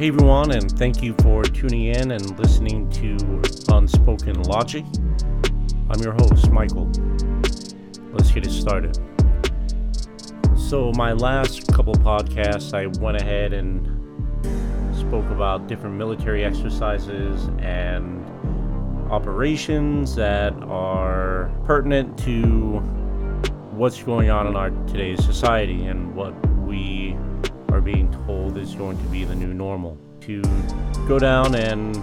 Hey everyone, and thank you for tuning in and listening to Unspoken Logic. I'm your host, Michael. Let's get it started. So, my last couple podcasts, I went ahead and spoke about different military exercises and operations that are pertinent to what's going on in our today's society and what we are being told is going to be the new normal. To go down and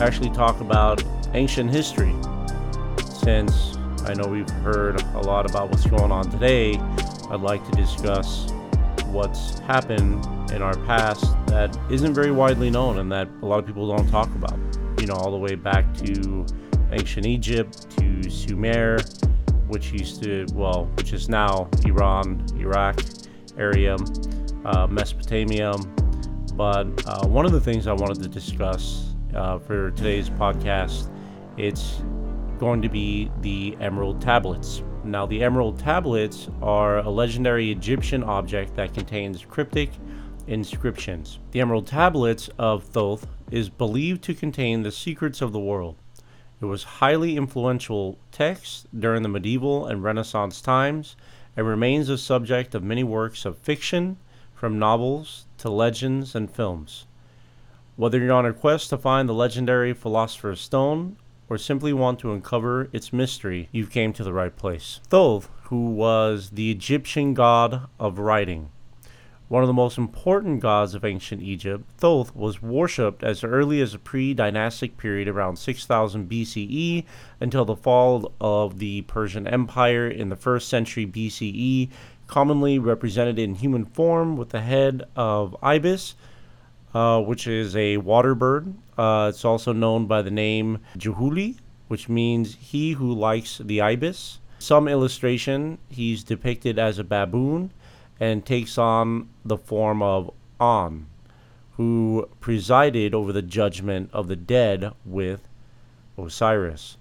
actually talk about ancient history, since I know we've heard a lot about what's going on today, I'd like to discuss what's happened in our past that isn't very widely known and that a lot of people don't talk about. You know, all the way back to ancient Egypt, to Sumer, which used to, well, which is now Iran, Iraq area, uh, Mesopotamia. But uh, one of the things I wanted to discuss uh, for today's podcast, it's going to be the Emerald Tablets. Now, the Emerald Tablets are a legendary Egyptian object that contains cryptic inscriptions. The Emerald Tablets of Thoth is believed to contain the secrets of the world. It was highly influential text during the medieval and Renaissance times and remains a subject of many works of fiction, from novels to legends and films. Whether you're on a quest to find the legendary Philosopher's Stone or simply want to uncover its mystery, you've came to the right place. Thoth, who was the Egyptian god of writing, one of the most important gods of ancient Egypt, Thoth was worshipped as early as the pre dynastic period around 6000 BCE until the fall of the Persian Empire in the 1st century BCE, commonly represented in human form with the head of ibis, uh, which is a water bird. Uh, it's also known by the name Juhuli, which means he who likes the ibis. Some illustration, he's depicted as a baboon and takes on the form of An, who presided over the judgment of the dead with Osiris.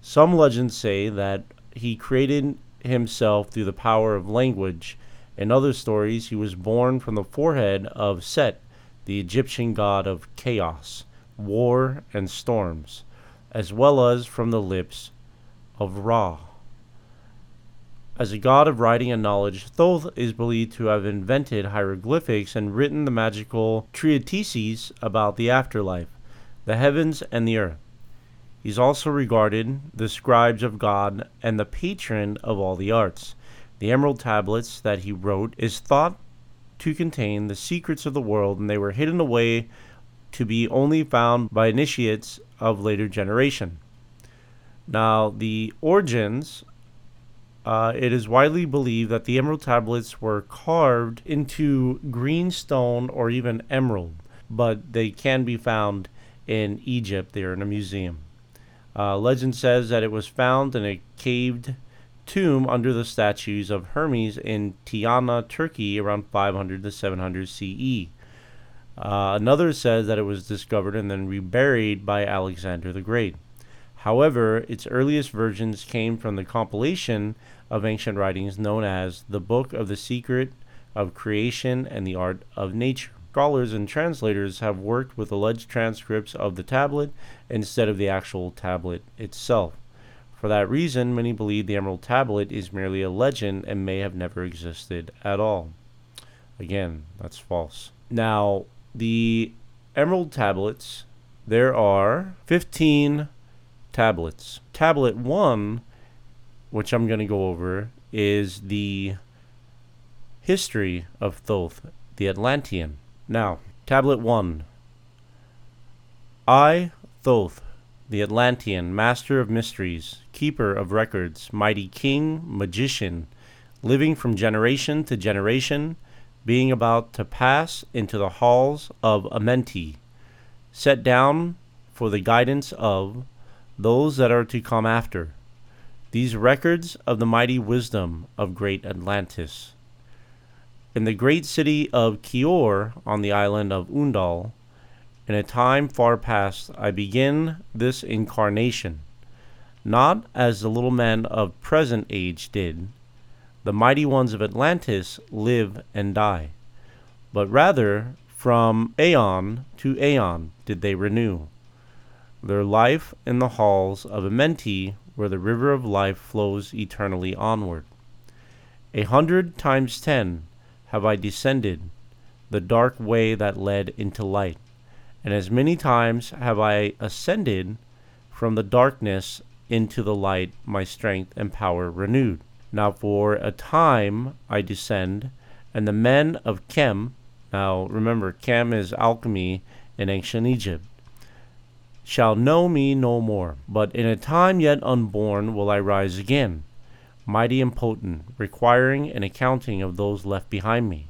Some legends say that he created himself through the power of language. In other stories, he was born from the forehead of Set, the Egyptian god of chaos, war, and storms, as well as from the lips of Ra. As a god of writing and knowledge, Thoth is believed to have invented hieroglyphics and written the magical treatises about the afterlife, the heavens, and the earth. He's also regarded the scribes of God and the patron of all the arts. The emerald tablets that he wrote is thought to contain the secrets of the world, and they were hidden away to be only found by initiates of later generation. Now, the origins uh, it is widely believed that the emerald tablets were carved into green stone or even emerald, but they can be found in Egypt. They're in a museum. Uh, legend says that it was found in a caved tomb under the statues of Hermes in Tyana, Turkey, around 500 to 700 CE. Uh, another says that it was discovered and then reburied by Alexander the Great. However, its earliest versions came from the compilation of ancient writings known as the Book of the Secret of Creation and the Art of Nature. Scholars and translators have worked with alleged transcripts of the tablet instead of the actual tablet itself. For that reason, many believe the Emerald Tablet is merely a legend and may have never existed at all. Again, that's false. Now, the Emerald Tablets, there are 15 tablets. Tablet 1 which I'm going to go over, is the history of Thoth, the Atlantean. Now, Tablet 1. I, Thoth, the Atlantean, master of mysteries, keeper of records, mighty king, magician, living from generation to generation, being about to pass into the halls of Amenti, set down for the guidance of those that are to come after these records of the mighty wisdom of great Atlantis. In the great city of Keor on the island of Undal, in a time far past, I begin this incarnation, not as the little men of present age did, the mighty ones of Atlantis live and die, but rather From aeon to aeon did they renew. Their life in the halls of Amenti, where the river of life flows eternally onward. A hundred times ten have I descended the dark way that led into light, and as many times have I ascended from the darkness into the light, my strength and power renewed. Now for a time I descend, and the men of Kem, now remember, Kem is alchemy in ancient Egypt, shall know me no more. But in a time yet unborn will I rise again, mighty and potent, requiring an accounting of those left behind me.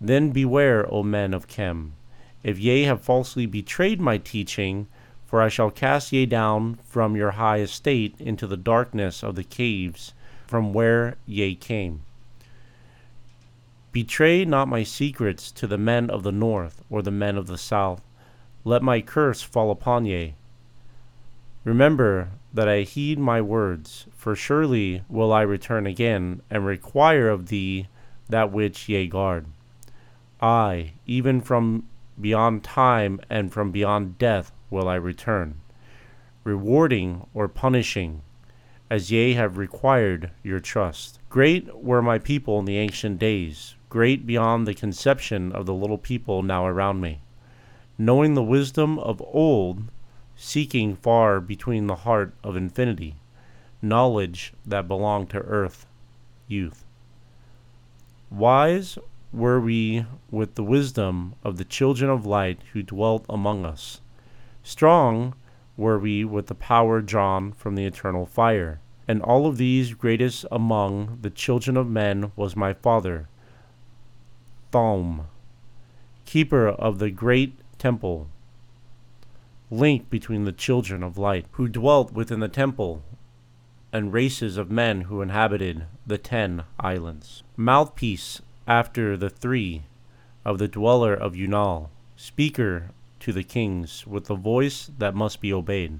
Then beware, O men of Kem, if ye have falsely betrayed my teaching, for I shall cast ye down from your high estate into the darkness of the caves from where ye came. Betray not my secrets to the men of the north or the men of the south, let my curse fall upon ye. Remember that I heed my words, for surely will I return again, and require of thee that which ye guard. I, even from beyond time and from beyond death, will I return, rewarding or punishing, as ye have required your trust. Great were my people in the ancient days, great beyond the conception of the little people now around me knowing the wisdom of old, seeking far between the heart of infinity, knowledge that belonged to earth, youth. Wise were we with the wisdom of the children of light who dwelt among us. Strong were we with the power drawn from the eternal fire. And all of these greatest among the children of men was my father, Thalm, keeper of the great temple, link between the children of light who dwelt within the temple and races of men who inhabited the ten islands. Mouthpiece after the three of the dweller of Unal, speaker to the kings with the voice that must be obeyed.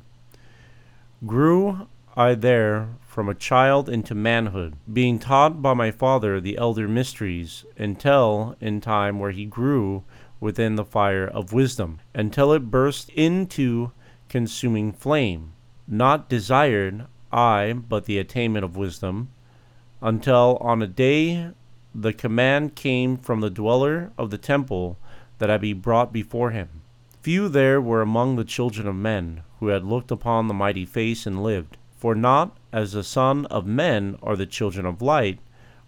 Grew I there from a child into manhood, being taught by my father the elder mysteries, until in time where he grew within the fire of wisdom until it burst into consuming flame, not desired I but the attainment of wisdom, until on a day the command came from the dweller of the temple that I be brought before him. Few there were among the children of men who had looked upon the mighty face and lived, for not as the Son of men are the children of light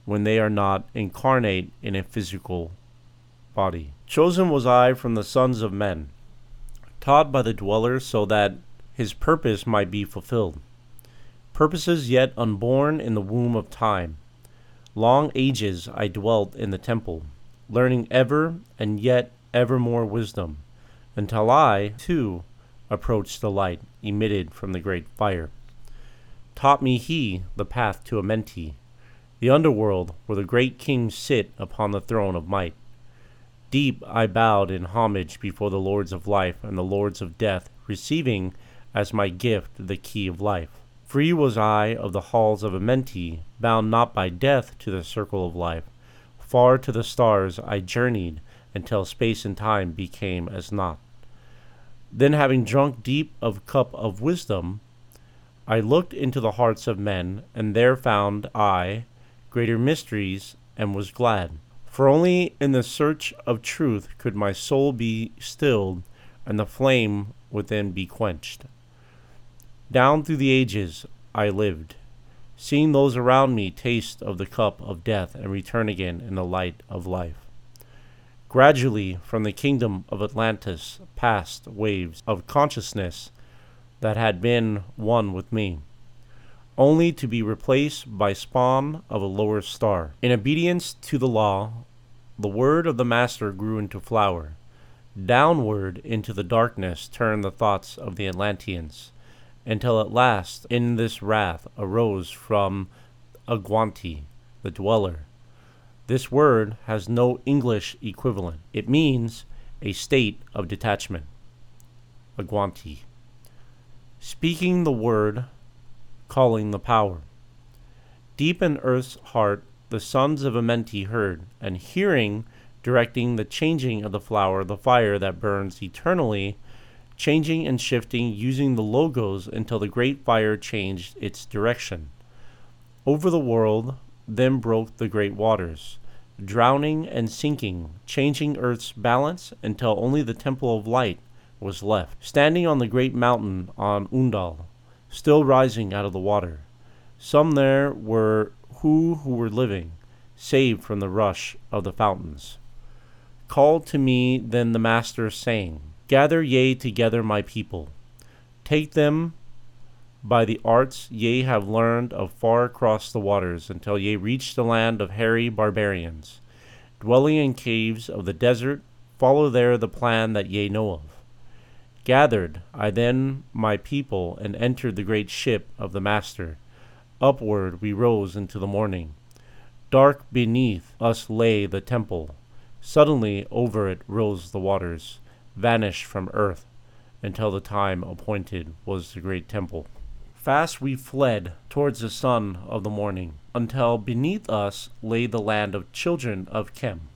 when they are not incarnate in a physical body. Chosen was I from the sons of men, taught by the dweller so that his purpose might be fulfilled. Purposes yet unborn in the womb of time. Long ages I dwelt in the temple, learning ever and yet ever more wisdom, until I, too, approached the light emitted from the great fire. Taught me he the path to Amenti, the underworld where the great kings sit upon the throne of might. Deep I bowed in homage before the lords of life and the lords of death, receiving as my gift the key of life. Free was I of the halls of Amenti, bound not by death to the circle of life. Far to the stars I journeyed until space and time became as naught. Then, having drunk deep of cup of wisdom, I looked into the hearts of men, and there found I greater mysteries, and was glad. For only in the search of truth could my soul be stilled and the flame within be quenched. Down through the ages I lived, seeing those around me taste of the cup of death and return again in the light of life. Gradually, from the kingdom of Atlantis passed waves of consciousness that had been one with me, only to be replaced by spawn of a lower star. In obedience to the law the word of the Master grew into flower. Downward into the darkness turned the thoughts of the Atlanteans, until at last in this wrath arose from Agwanti, the dweller. This word has no English equivalent. It means a state of detachment. Agwanti. Speaking the word, calling the power. Deep in earth's heart the sons of Amenti heard, and hearing directing the changing of the flower, the fire that burns eternally, changing and shifting using the logos until the great fire changed its direction. Over the world then broke the great waters, drowning and sinking, changing earth's balance until only the temple of light was left, standing on the great mountain on Undal, still rising out of the water. Some there were who who were living, saved from the rush of the fountains. Called to me then the Master, saying, Gather ye together my people, take them by the arts ye have learned of far across the waters, until ye reach the land of hairy barbarians, dwelling in caves of the desert, follow there the plan that ye know of. Gathered I then my people, and entered the great ship of the Master. Upward we rose into the morning. Dark beneath us lay the temple. Suddenly over it rose the waters, vanished from earth, until the time appointed was the great temple. Fast we fled towards the sun of the morning, until beneath us lay the land of children of Chem.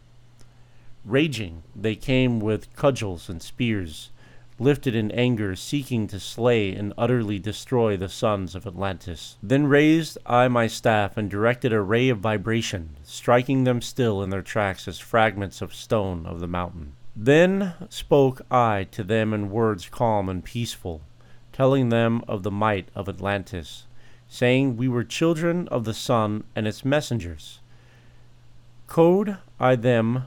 Raging, they came with cudgels and spears, lifted in anger, seeking to slay and utterly destroy the sons of Atlantis. Then raised I my staff and directed a ray of vibration, striking them still in their tracks as fragments of stone of the mountain. Then spoke I to them in words calm and peaceful, telling them of the might of Atlantis, saying we were children of the sun and its messengers. Code I them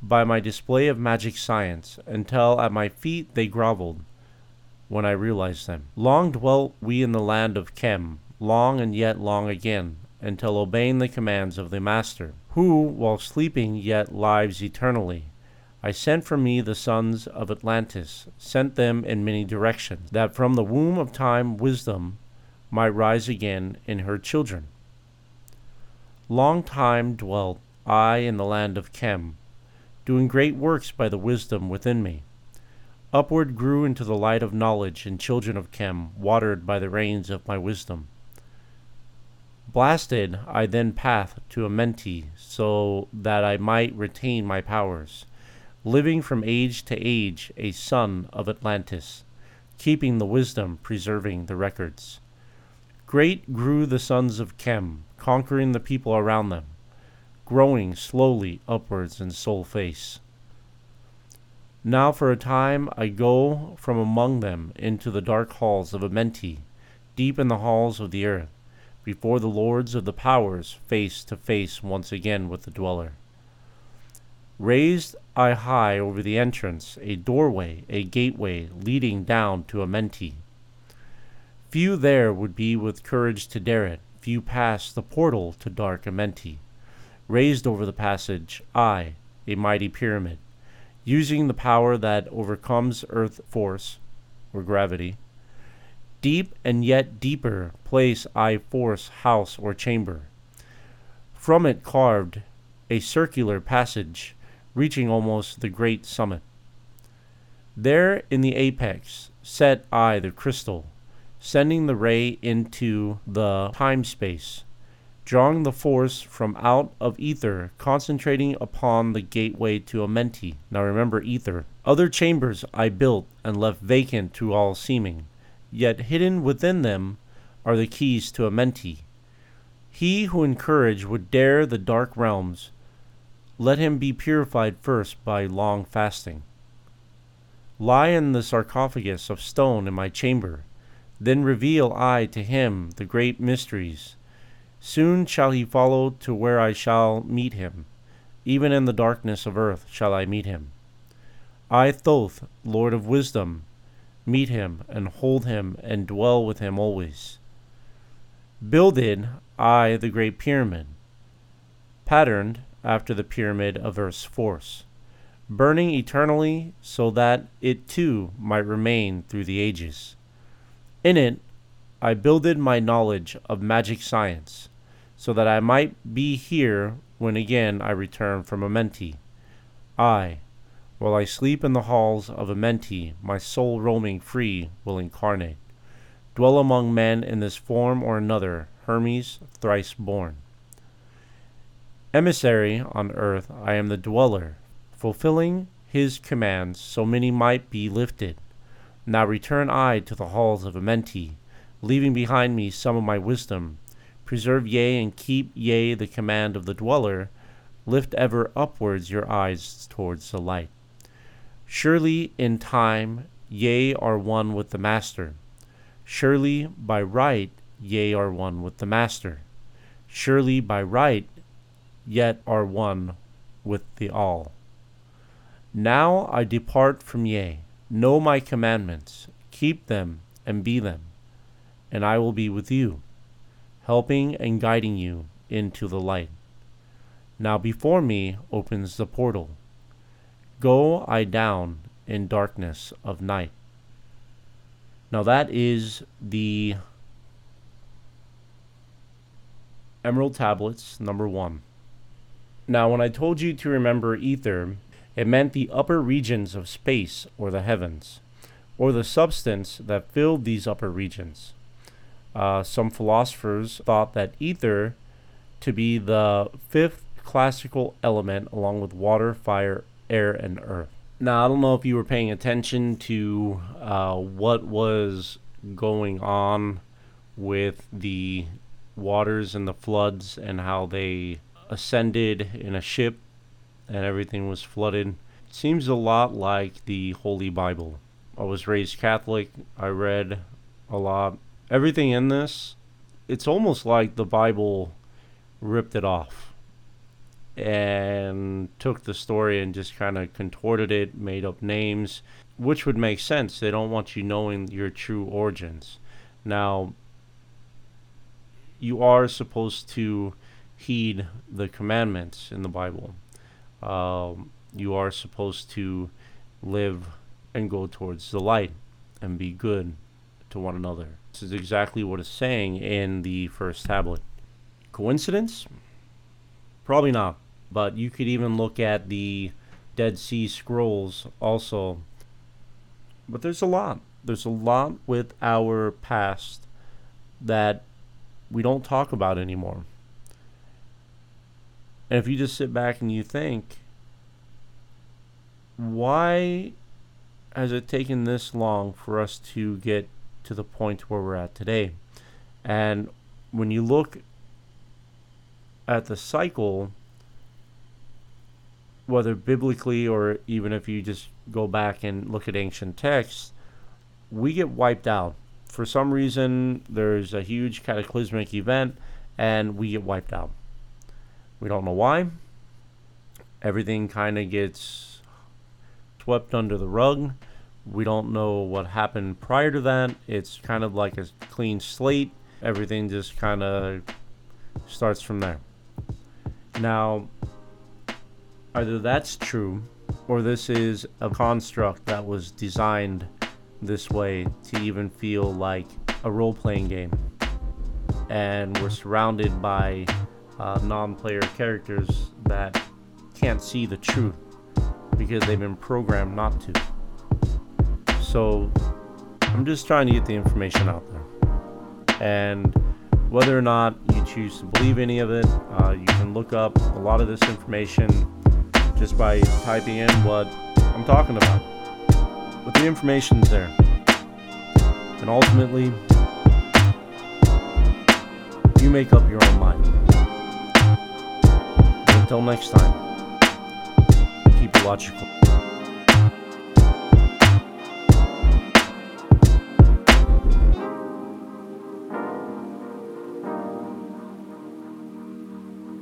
by my display of magic science, until at my feet they groveled, when I realized them. Long dwelt we in the land of Chem, long and yet long again, until obeying the commands of the Master, who, while sleeping, yet lives eternally. I sent from me the sons of Atlantis, sent them in many directions, that from the womb of time wisdom might rise again in her children. Long time dwelt I in the land of Chem, doing great works by the wisdom within me. Upward grew into the light of knowledge and children of Chem, watered by the rains of my wisdom. Blasted I then path to Amenti, so that I might retain my powers, living from age to age a son of Atlantis, keeping the wisdom, preserving the records. Great grew the sons of Chem, conquering the people around them growing slowly upwards in soul face. Now for a time I go from among them into the dark halls of Amenti, deep in the halls of the earth, before the lords of the powers, face to face once again with the dweller. Raised I high over the entrance, a doorway, a gateway leading down to Amenti. Few there would be with courage to dare it, few pass the portal to dark Amenti raised over the passage, I, a mighty pyramid, using the power that overcomes earth force, or gravity. Deep and yet deeper place I force house or chamber. From it carved a circular passage, reaching almost the great summit. There in the apex set I the crystal, sending the ray into the time space drawing the force from out of ether, concentrating upon the gateway to Amenti. Now remember ether. Other chambers I built and left vacant to all seeming, yet hidden within them are the keys to Amenti. He who in courage would dare the dark realms, let him be purified first by long fasting. Lie in the sarcophagus of stone in my chamber, then reveal I to him the great mysteries Soon shall he follow to where I shall meet him. Even in the darkness of earth shall I meet him. I, Thoth, Lord of wisdom, meet him and hold him and dwell with him always. Builded I the great pyramid, patterned after the pyramid of earth's force, burning eternally so that it too might remain through the ages. In it I builded my knowledge of magic science so that I might be here when again I return from Amenti. I, while I sleep in the halls of Amenti, my soul roaming free, will incarnate, dwell among men in this form or another, Hermes thrice born. Emissary on earth, I am the dweller, fulfilling his commands so many might be lifted. Now return I to the halls of Amenti, leaving behind me some of my wisdom. Preserve yea and keep yea the command of the dweller. Lift ever upwards your eyes towards the light. Surely in time ye are one with the Master. Surely by right ye are one with the Master. Surely by right yet are one with the All. Now I depart from ye. Know my commandments, keep them, and be them, and I will be with you, helping and guiding you into the light. Now before me opens the portal. Go I down in darkness of night. Now that is the Emerald Tablets, number one. Now, when I told you to remember ether, it meant the upper regions of space or the heavens, or the substance that filled these upper regions. Uh, some philosophers thought that ether to be the fifth classical element along with water, fire, air, and earth. Now, I don't know if you were paying attention to uh, what was going on with the waters and the floods and how they ascended in a ship and everything was flooded. It seems a lot like the Holy Bible. I was raised Catholic. I read a lot. Everything in this, it's almost like the Bible ripped it off and took the story and just kind of contorted it, made up names, which would make sense. They don't want you knowing your true origins. Now, you are supposed to heed the commandments in the Bible um, you are supposed to live and go towards the light and be good to one another. This is exactly what it's saying in the first tablet. Coincidence? Probably not. But you could even look at the Dead Sea Scrolls also. But there's a lot. There's a lot with our past that we don't talk about anymore. And if you just sit back and you think, why has it taken this long for us to get to the point where we're at today? And when you look at the cycle, whether biblically or even if you just go back and look at ancient texts, we get wiped out. For some reason, there's a huge cataclysmic event and we get wiped out. We don't know why. Everything kind of gets swept under the rug. We don't know what happened prior to that. It's kind of like a clean slate. Everything just kind of starts from there. Now, either that's true or this is a construct that was designed this way to even feel like a role playing game. And we're surrounded by uh, non-player characters that can't see the truth because they've been programmed not to. So I'm just trying to get the information out there. And whether or not you choose to believe any of it, uh, you can look up a lot of this information just by typing in what I'm talking about. But the information's there. And ultimately, you make up your own mind. Until next time, keep logical.